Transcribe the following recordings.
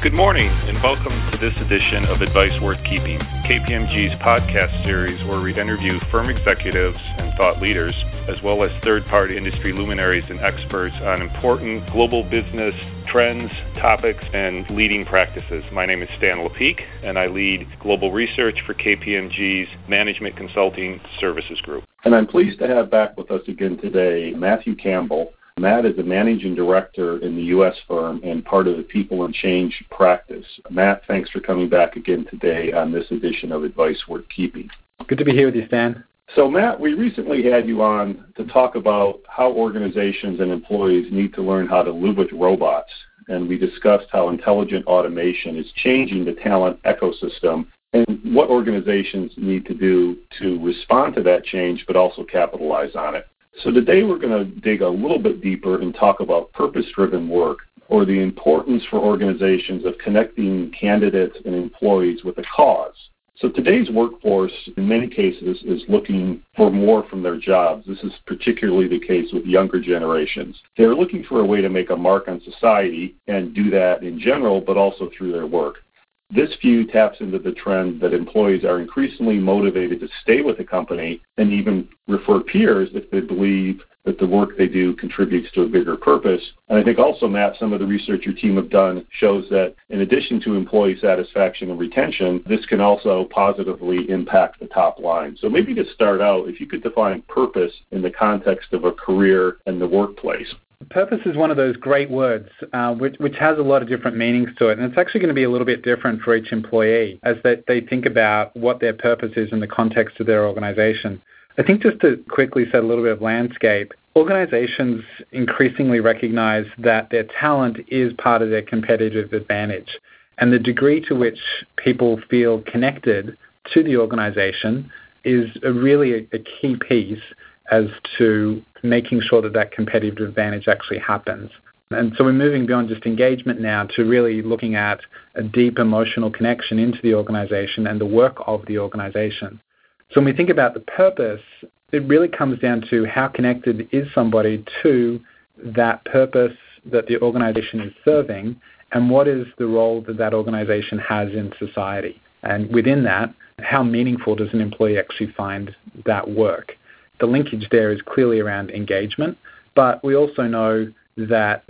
Good morning, and welcome to this edition of Advice Worth Keeping, KPMG's podcast series where we interview firm executives and thought leaders, as well as third party industry luminaries and experts on important global business trends, topics, and leading practices. My name is Stan Lepeak, and I lead global research for KPMG's Management Consulting Services Group. And I'm pleased to have back with us again today Matthew Campbell. Matt is a managing director in the U.S. firm and part of the People and Change practice. Matt, thanks for coming back again today on this edition of Advice Worth Keeping. Good to be here with you, Stan. So, Matt, we recently had you on to talk about how organizations and employees need to learn how to live with robots. And we discussed how intelligent automation is changing the talent ecosystem and what organizations need to do to respond to that change, but also capitalize on it. So today we're going to dig a little bit deeper and talk about purpose-driven work or the importance for organizations of connecting candidates and employees with a cause. So today's workforce, in many cases, is looking for more from their jobs. This is particularly the case with younger generations. They're looking for a way to make a mark on society and do that in general, but also through their work. This view taps into the trend that employees are increasingly motivated to stay with a company and even refer peers if they believe that the work they do contributes to a bigger purpose. And I think also, Matt, some of the research your team have done shows that in addition to employee satisfaction and retention, this can also positively impact the top line. So maybe to start out, if you could define purpose in the context of a career and the workplace. Purpose is one of those great words uh, which, which has a lot of different meanings to it, and it's actually going to be a little bit different for each employee as they, they think about what their purpose is in the context of their organization. I think just to quickly set a little bit of landscape, organizations increasingly recognize that their talent is part of their competitive advantage, and the degree to which people feel connected to the organization is a really a, a key piece as to making sure that that competitive advantage actually happens. And so we're moving beyond just engagement now to really looking at a deep emotional connection into the organization and the work of the organization. So when we think about the purpose, it really comes down to how connected is somebody to that purpose that the organization is serving and what is the role that that organization has in society. And within that, how meaningful does an employee actually find that work? The linkage there is clearly around engagement, but we also know that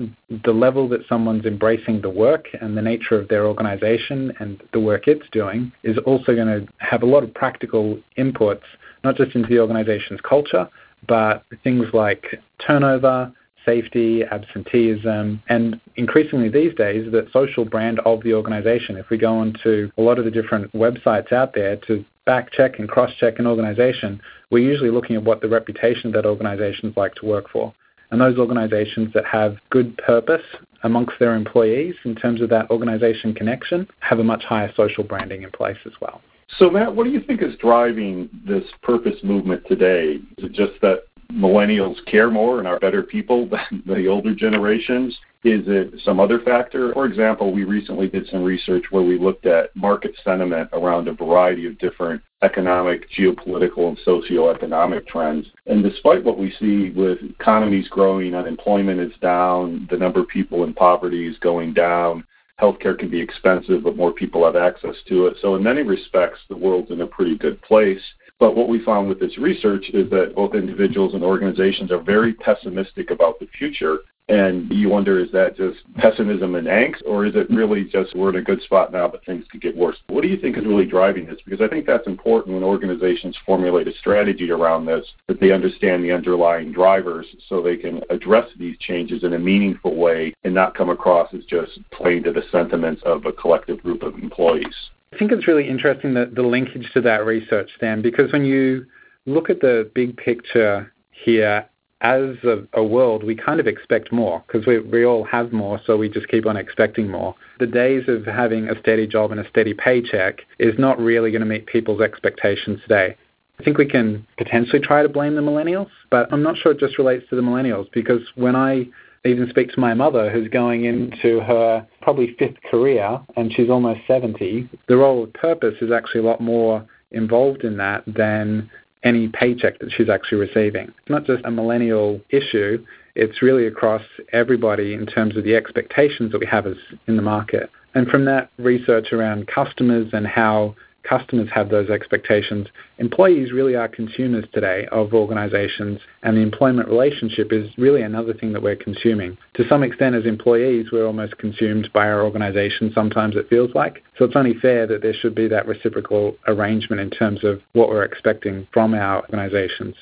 the level that someone's embracing the work and the nature of their organization and the work it's doing is also going to have a lot of practical inputs, not just into the organization's culture, but things like turnover, safety, absenteeism, and increasingly these days, the social brand of the organization. If we go onto a lot of the different websites out there to back check and cross check an organization, we're usually looking at what the reputation of that organization's like to work for. And those organizations that have good purpose amongst their employees in terms of that organization connection have a much higher social branding in place as well. So, Matt, what do you think is driving this purpose movement today? Is it just that millennials care more and are better people than the older generations? Is it some other factor? For example, we recently did some research where we looked at market sentiment around a variety of different economic, geopolitical, and socioeconomic trends. And despite what we see with economies growing, unemployment is down, the number of people in poverty is going down, healthcare can be expensive, but more people have access to it. So, in many respects, the world's in a pretty good place. But what we found with this research is that both individuals and organizations are very pessimistic about the future. And you wonder, is that just pessimism and angst, or is it really just we're in a good spot now, but things could get worse? What do you think is really driving this? Because I think that's important when organizations formulate a strategy around this, that they understand the underlying drivers so they can address these changes in a meaningful way and not come across as just playing to the sentiments of a collective group of employees. I think it's really interesting that the linkage to that research, Stan, because when you look at the big picture here, as a, a world, we kind of expect more because we, we all have more, so we just keep on expecting more. The days of having a steady job and a steady paycheck is not really going to meet people's expectations today. I think we can potentially try to blame the millennials, but I'm not sure it just relates to the millennials because when I even speak to my mother, who's going into her probably fifth career and she's almost 70, the role of purpose is actually a lot more involved in that than any paycheck that she's actually receiving. It's not just a millennial issue, it's really across everybody in terms of the expectations that we have as in the market And from that research around customers and how customers have those expectations, employees really are consumers today of organizations, and the employment relationship is really another thing that we're consuming. To some extent, as employees, we're almost consumed by our organization, sometimes it feels like. So it's only fair that there should be that reciprocal arrangement in terms of what we're expecting from our organizations.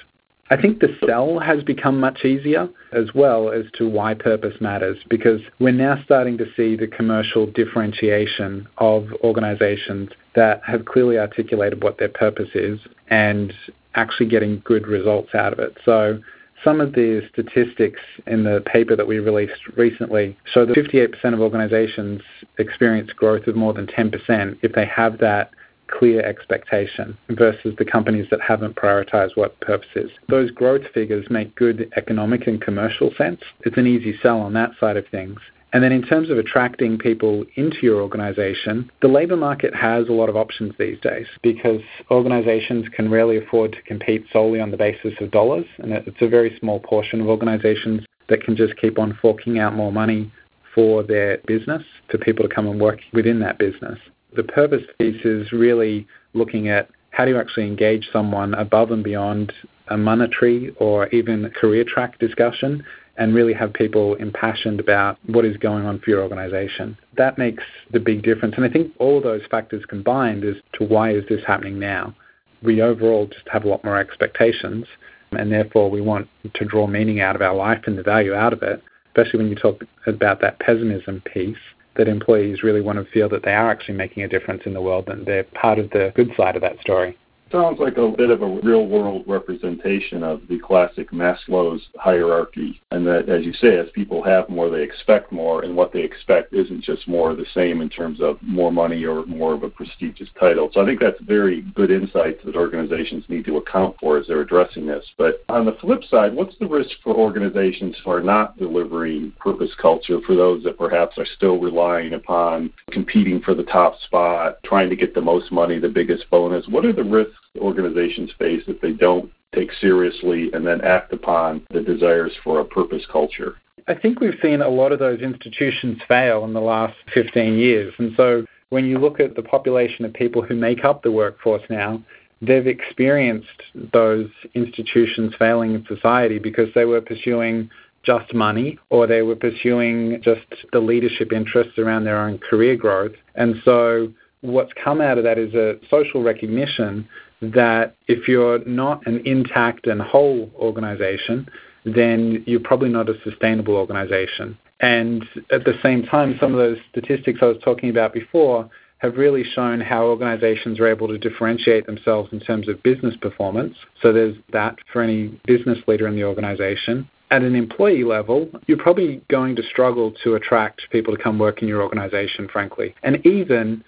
I think the sell has become much easier as well as to why purpose matters because we're now starting to see the commercial differentiation of organizations that have clearly articulated what their purpose is and actually getting good results out of it. So some of the statistics in the paper that we released recently show that 58% of organizations experience growth of more than 10% if they have that clear expectation versus the companies that haven't prioritized what purpose is. Those growth figures make good economic and commercial sense. It's an easy sell on that side of things. And then in terms of attracting people into your organization, the labor market has a lot of options these days because organizations can rarely afford to compete solely on the basis of dollars. And it's a very small portion of organizations that can just keep on forking out more money for their business for people to come and work within that business. The purpose piece is really looking at how do you actually engage someone above and beyond a monetary or even career track discussion and really have people impassioned about what is going on for your organization. That makes the big difference. And I think all those factors combined as to why is this happening now. We overall just have a lot more expectations and therefore we want to draw meaning out of our life and the value out of it, especially when you talk about that pessimism piece that employees really want to feel that they are actually making a difference in the world and they're part of the good side of that story. Sounds like a bit of a real world representation of the classic Maslow's hierarchy. And that, as you say, as people have more, they expect more, and what they expect isn't just more of the same in terms of more money or more of a prestigious title. So I think that's very good insights that organizations need to account for as they're addressing this. But on the flip side, what's the risk for organizations who are not delivering purpose culture, for those that perhaps are still relying upon competing for the top spot, trying to get the most money, the biggest bonus? What are the risks? Organizations face if they don't take seriously and then act upon the desires for a purpose culture. I think we've seen a lot of those institutions fail in the last 15 years. And so when you look at the population of people who make up the workforce now, they've experienced those institutions failing in society because they were pursuing just money or they were pursuing just the leadership interests around their own career growth. And so what's come out of that is a social recognition that if you're not an intact and whole organization, then you're probably not a sustainable organization. And at the same time, some of those statistics I was talking about before have really shown how organizations are able to differentiate themselves in terms of business performance. So there's that for any business leader in the organization. At an employee level, you're probably going to struggle to attract people to come work in your organization, frankly, and even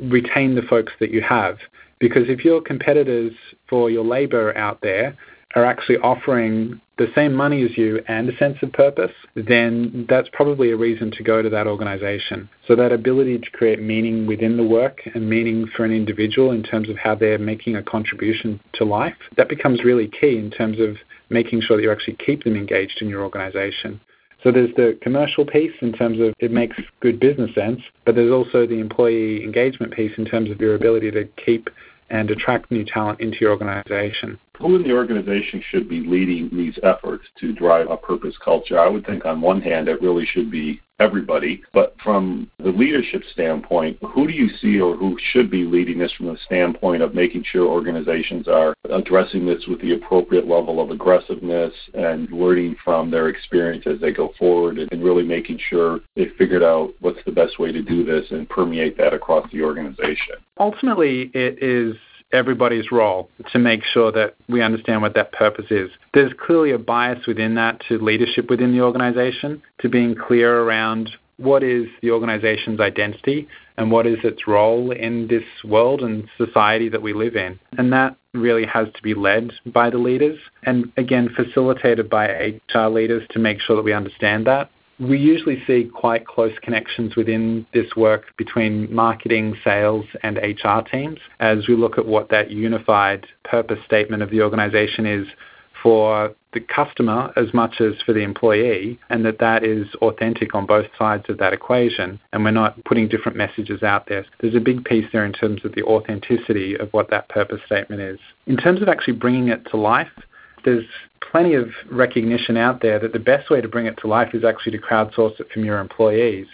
retain the folks that you have. Because if your competitors for your labor out there are actually offering the same money as you and a sense of purpose, then that's probably a reason to go to that organization. So that ability to create meaning within the work and meaning for an individual in terms of how they're making a contribution to life, that becomes really key in terms of making sure that you actually keep them engaged in your organization. So there's the commercial piece in terms of it makes good business sense, but there's also the employee engagement piece in terms of your ability to keep and attract new talent into your organization. Who in the organization should be leading these efforts to drive a purpose culture? I would think on one hand it really should be everybody, but from the leadership standpoint, who do you see or who should be leading this from the standpoint of making sure organizations are addressing this with the appropriate level of aggressiveness and learning from their experience as they go forward and really making sure they figured out what's the best way to do this and permeate that across the organization? Ultimately, it is everybody's role to make sure that we understand what that purpose is. There's clearly a bias within that to leadership within the organization, to being clear around what is the organization's identity and what is its role in this world and society that we live in. And that really has to be led by the leaders and again facilitated by HR leaders to make sure that we understand that we usually see quite close connections within this work between marketing, sales, and HR teams as we look at what that unified purpose statement of the organization is for the customer as much as for the employee, and that that is authentic on both sides of that equation, and we're not putting different messages out there. There's a big piece there in terms of the authenticity of what that purpose statement is. In terms of actually bringing it to life, there's plenty of recognition out there that the best way to bring it to life is actually to crowdsource it from your employees.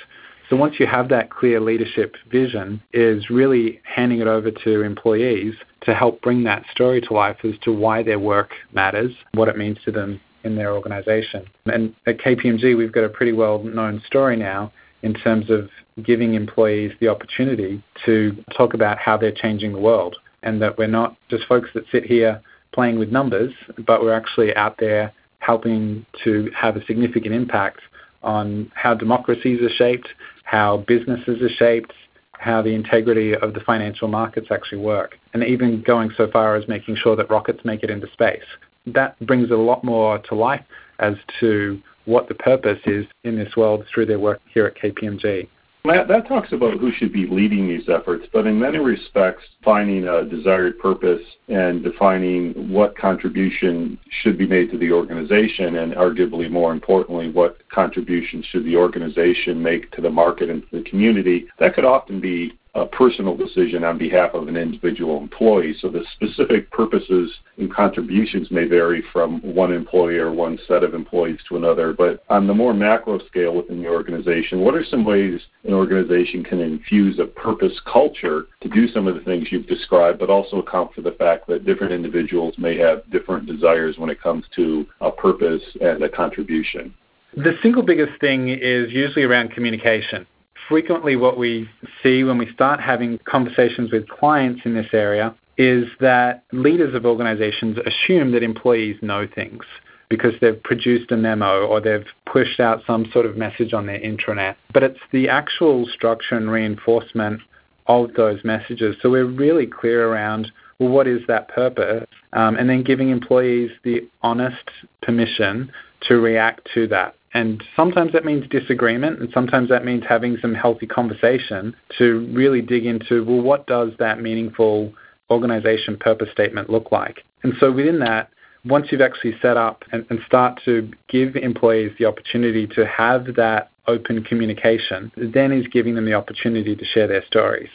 Once you have that clear leadership vision, is really handing it over to employees to help bring that story to life as to why their work matters, what it means to them in their organization. And at KPMG, we've got a pretty well known story now in terms of giving employees the opportunity to talk about how they're changing the world and that we're not just folks that sit here playing with numbers, but we're actually out there helping to have a significant impact on how democracies are shaped, how businesses are shaped, how the integrity of the financial markets actually work, and even going so far as making sure that rockets make it into space. That brings a lot more to life as to what the purpose is in this world through their work here at KPMG. Matt, that talks about who should be leading these efforts, but in many respects, finding a desired purpose and defining what contribution should be made to the organization, and arguably more importantly, what contribution should the organization make to the market and to the community, that could often be a personal decision on behalf of an individual employee. So the specific purposes and contributions may vary from one employee or one set of employees to another. But on the more macro scale within the organization, what are some ways an organization can infuse a purpose culture to do some of the things you've described, but also account for the fact that different individuals may have different desires when it comes to a purpose and a contribution? The single biggest thing is usually around communication frequently what we see when we start having conversations with clients in this area is that leaders of organizations assume that employees know things because they've produced a memo or they've pushed out some sort of message on their intranet. But it's the actual structure and reinforcement of those messages. So we're really clear around well, what is that purpose? Um, and then giving employees the honest permission to react to that. And sometimes that means disagreement, and sometimes that means having some healthy conversation to really dig into, well, what does that meaningful organization purpose statement look like? And so within that, once you've actually set up and, and start to give employees the opportunity to have that open communication, then is giving them the opportunity to share their stories.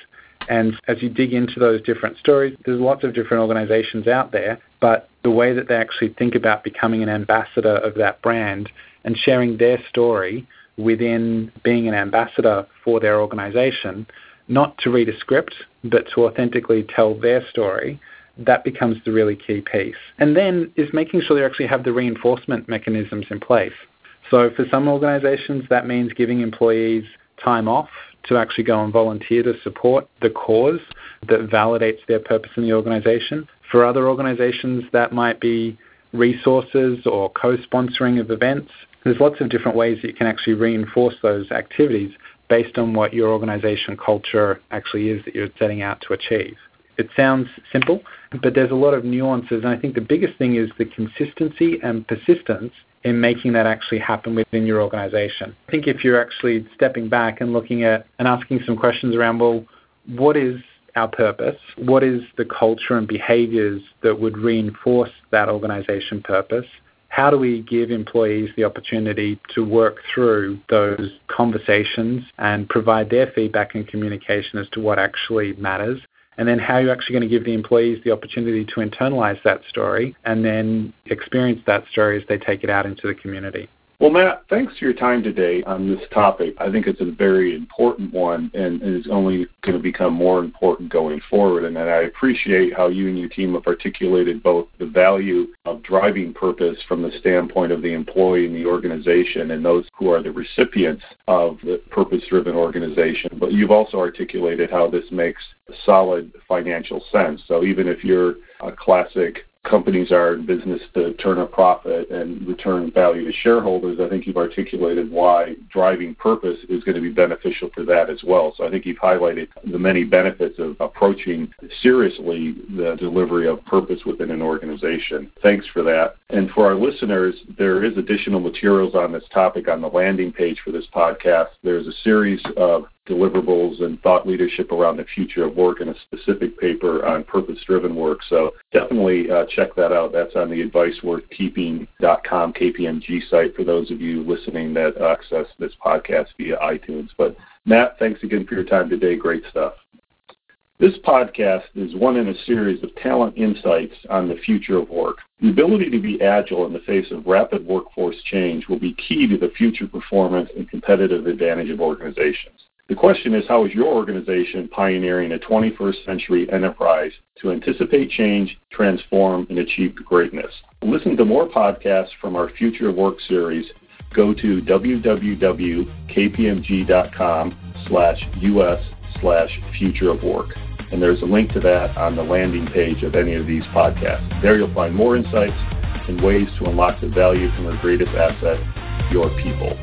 And as you dig into those different stories, there's lots of different organizations out there, but the way that they actually think about becoming an ambassador of that brand and sharing their story within being an ambassador for their organization, not to read a script, but to authentically tell their story, that becomes the really key piece. And then is making sure they actually have the reinforcement mechanisms in place. So for some organizations, that means giving employees time off to actually go and volunteer to support the cause that validates their purpose in the organization. For other organizations, that might be resources or co-sponsoring of events there's lots of different ways that you can actually reinforce those activities based on what your organization culture actually is that you're setting out to achieve. It sounds simple, but there's a lot of nuances, and I think the biggest thing is the consistency and persistence in making that actually happen within your organization. I think if you're actually stepping back and looking at and asking some questions around, well, what is our purpose? What is the culture and behaviors that would reinforce that organization purpose? How do we give employees the opportunity to work through those conversations and provide their feedback and communication as to what actually matters? And then how are you actually going to give the employees the opportunity to internalize that story and then experience that story as they take it out into the community? Well, Matt, thanks for your time today on this topic. I think it's a very important one and is only going to become more important going forward. And I appreciate how you and your team have articulated both the value of driving purpose from the standpoint of the employee and the organization and those who are the recipients of the purpose driven organization. But you've also articulated how this makes solid financial sense. So even if you're a classic companies are in business to turn a profit and return value to shareholders, I think you've articulated why driving purpose is going to be beneficial for that as well. So I think you've highlighted the many benefits of approaching seriously the delivery of purpose within an organization. Thanks for that. And for our listeners, there is additional materials on this topic on the landing page for this podcast. There's a series of deliverables and thought leadership around the future of work in a specific paper on purpose-driven work. So definitely uh, check that out. That's on the adviceworthkeeping.com KPMG site for those of you listening that access this podcast via iTunes. But Matt, thanks again for your time today. Great stuff. This podcast is one in a series of talent insights on the future of work. The ability to be agile in the face of rapid workforce change will be key to the future performance and competitive advantage of organizations. The question is how is your organization pioneering a 21st century enterprise to anticipate change, transform, and achieve greatness? Listen to more podcasts from our Future of Work series. Go to www.kpmg.com slash us slash future of work and there's a link to that on the landing page of any of these podcasts. There you'll find more insights and ways to unlock the value from your greatest asset, your people.